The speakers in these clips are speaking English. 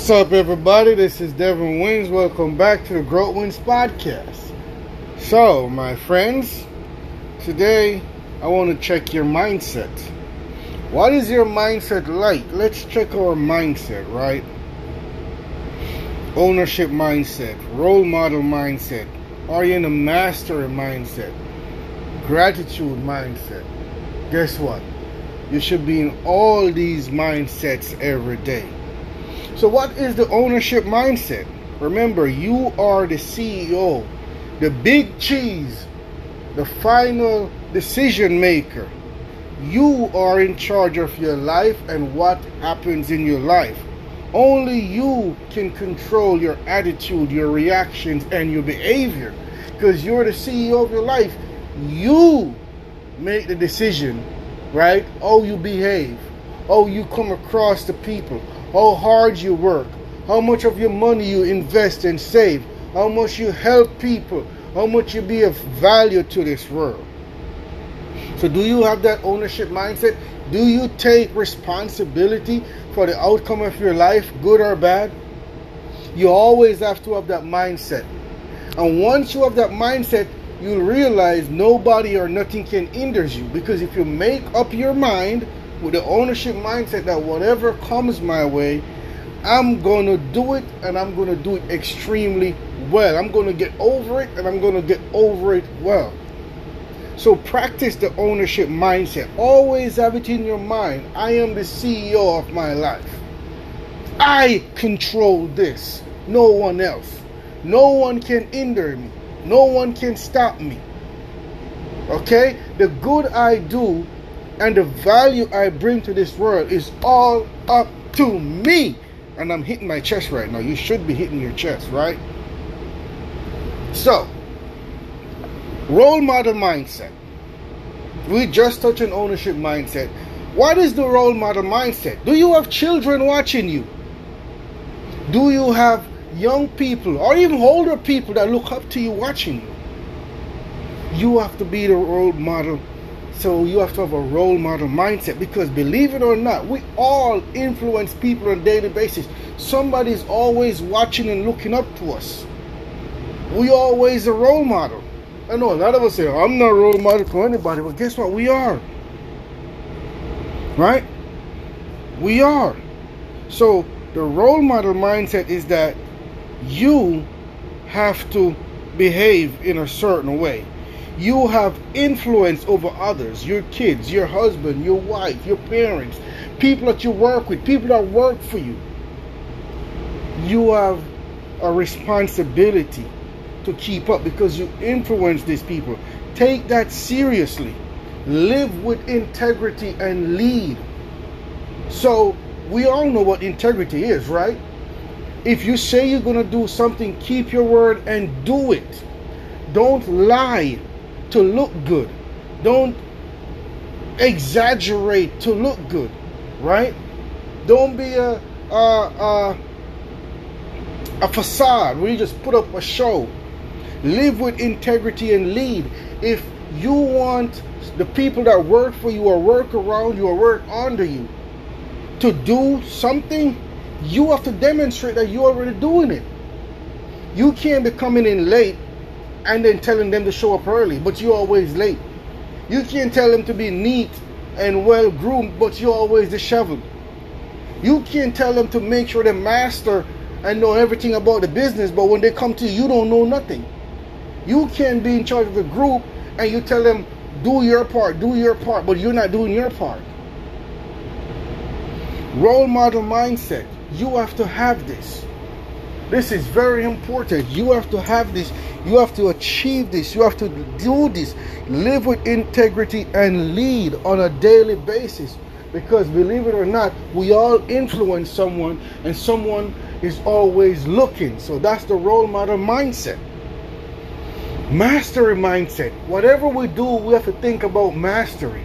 What's up, everybody? This is Devin Wings. Welcome back to the Growth Wins podcast. So, my friends, today I want to check your mindset. What is your mindset like? Let's check our mindset, right? Ownership mindset, role model mindset, are you in a mastery mindset, gratitude mindset? Guess what? You should be in all these mindsets every day. So, what is the ownership mindset? Remember, you are the CEO, the big cheese, the final decision maker. You are in charge of your life and what happens in your life. Only you can control your attitude, your reactions, and your behavior because you're the CEO of your life. You make the decision, right? Oh, you behave. Oh, you come across the people how hard you work, how much of your money you invest and save, how much you help people, how much you be of value to this world. So, do you have that ownership mindset? Do you take responsibility for the outcome of your life, good or bad? You always have to have that mindset. And once you have that mindset, you realize nobody or nothing can hinder you. Because if you make up your mind with the ownership mindset that whatever comes my way, I'm going to do it and I'm going to do it extremely well. I'm going to get over it and I'm going to get over it well. So practice the ownership mindset. Always have it in your mind. I am the CEO of my life. I control this. No one else. No one can hinder me. No one can stop me. Okay? The good I do and the value I bring to this world is all up to me. And I'm hitting my chest right now. You should be hitting your chest, right? So, role model mindset. We just touched on ownership mindset. What is the role model mindset? Do you have children watching you? Do you have young people or even older people that look up to you watching you? You have to be the role model so you have to have a role model mindset because believe it or not, we all influence people on a daily basis. Somebody's always watching and looking up to us. We always a role model. I know a lot of us say, I'm not a role model to anybody, but guess what? We are. Right? We are. So the role model mindset is that you have to behave in a certain way you have influence over others your kids your husband your wife your parents people that you work with people that work for you. You have a responsibility to keep up because you influence these people. Take that seriously. Live with integrity and lead. So we all know what integrity is right? If you say you're going to do something keep your word and do it. Don't lie to look good. Don't exaggerate to look good, right? Don't be a a, a, a facade where you just put up a show. Live with integrity and lead. If you want the people that work for you or work around you or work under you to do something, you have to demonstrate that you're already doing it. You can't be coming in late and then telling them to show up early, but you're always late. You can't tell them to be neat and well groomed, but you're always disheveled. You can't tell them to make sure they master and know everything about the business, but when they come to you, you don't know nothing. You can't be in charge of the group and you tell them, do your part, do your part, but you're not doing your part. Role model mindset. You have to have this. This is very important. You have to have this. You have to achieve this. You have to do this. Live with integrity and lead on a daily basis. Because believe it or not, we all influence someone, and someone is always looking. So that's the role model mindset. Mastery mindset. Whatever we do, we have to think about mastery.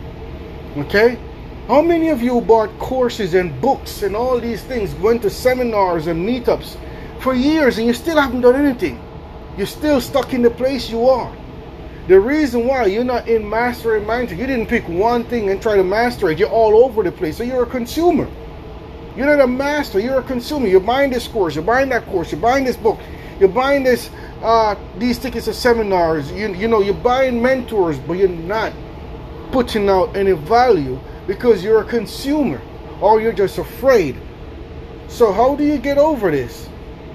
Okay? How many of you bought courses and books and all these things, went to seminars and meetups for years and you still haven't done anything. You're still stuck in the place you are. The reason why you're not in mastering mindset, you didn't pick one thing and try to master it. You're all over the place. So you're a consumer. You're not a master. You're a consumer. You're buying this course. You're buying that course. You're buying this book. You're buying this uh, these tickets to seminars. You, you know, you're buying mentors, but you're not putting out any value because you're a consumer or you're just afraid. So how do you get over this?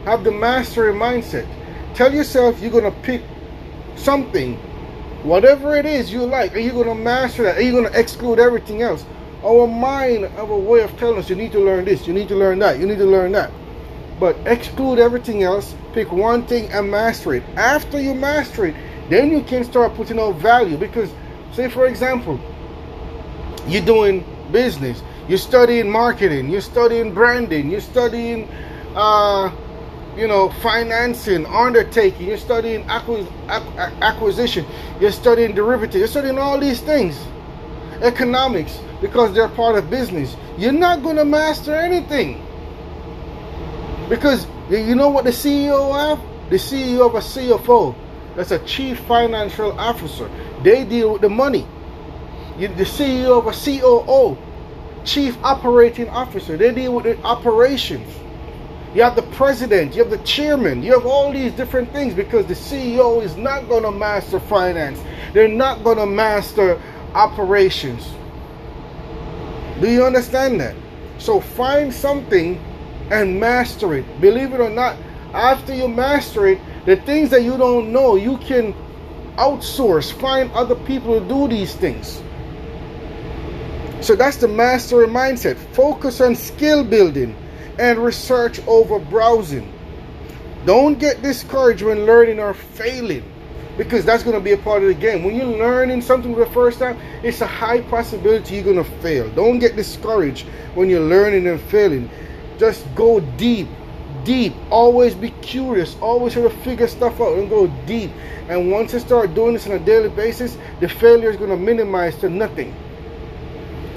Have the mastery mindset. Tell yourself you're gonna pick something, whatever it is you like, and you're gonna master that, and you're gonna exclude everything else. Our mind a way of telling us you need to learn this, you need to learn that, you need to learn that. But exclude everything else, pick one thing and master it. After you master it, then you can start putting out value. Because, say for example, you're doing business, you're studying marketing, you're studying branding, you're studying uh, you know, financing, undertaking, you're studying acquisition, you're studying derivatives, you're studying all these things, economics, because they're part of business. You're not going to master anything. Because you know what the CEO of? The CEO of a CFO, that's a chief financial officer. They deal with the money. the CEO of a COO, chief operating officer, they deal with the operations. You have the president, you have the chairman, you have all these different things because the CEO is not going to master finance. They're not going to master operations. Do you understand that? So find something and master it. Believe it or not, after you master it, the things that you don't know, you can outsource, find other people to do these things. So that's the mastery mindset. Focus on skill building and research over browsing. Don't get discouraged when learning or failing because that's going to be a part of the game. When you're learning something for the first time, it's a high possibility you're going to fail. Don't get discouraged when you're learning and failing. Just go deep, deep. Always be curious. Always try to figure stuff out and go deep. And once you start doing this on a daily basis, the failure is going to minimize to nothing.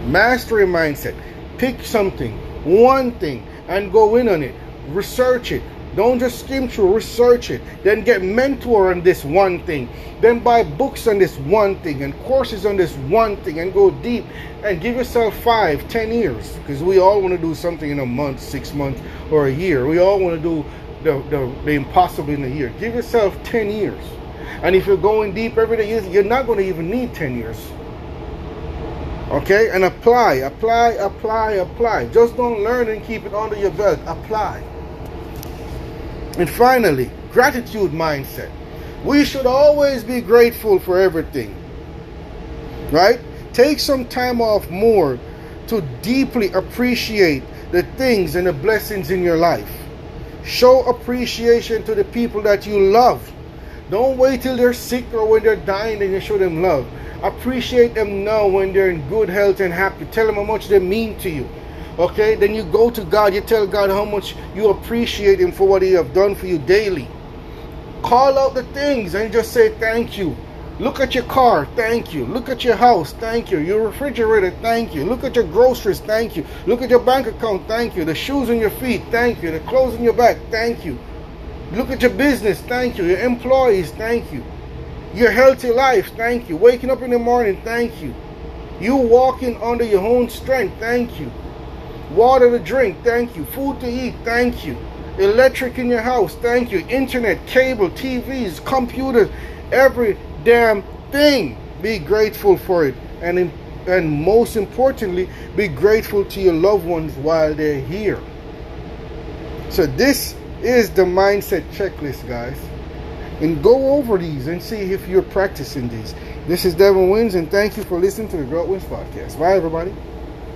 Mastery mindset. Pick something, one thing, and go in on it. Research it. Don't just skim through, research it. Then get mentor on this one thing. Then buy books on this one thing and courses on this one thing and go deep and give yourself five, ten years. Because we all want to do something in a month, six months, or a year. We all want to do the, the, the impossible in a year. Give yourself 10 years. And if you're going deep every day, you're not going to even need 10 years. Okay? And apply, apply, apply, apply. Just don't learn and keep it under your belt. Apply. And finally, gratitude mindset. We should always be grateful for everything. Right? Take some time off more to deeply appreciate the things and the blessings in your life. Show appreciation to the people that you love. Don't wait till they're sick or when they're dying and you show them love. Appreciate them now when they're in good health and happy. Tell them how much they mean to you. Okay? Then you go to God, you tell God how much you appreciate Him for what He have done for you daily. Call out the things and just say thank you. Look at your car, thank you. Look at your house, thank you. Your refrigerator, thank you. Look at your groceries, thank you. Look at your bank account, thank you. The shoes on your feet, thank you. The clothes on your back, thank you. Look at your business, thank you. Your employees, thank you. Your healthy life, thank you. Waking up in the morning, thank you. You walking under your own strength, thank you. Water to drink, thank you. Food to eat, thank you. Electric in your house, thank you. Internet, cable, TVs, computers, every damn thing. Be grateful for it. And, in, and most importantly, be grateful to your loved ones while they're here. So this is the mindset checklist, guys and go over these and see if you're practicing these. This is Devin Wins, and thank you for listening to the Growth Wins podcast. Bye, everybody.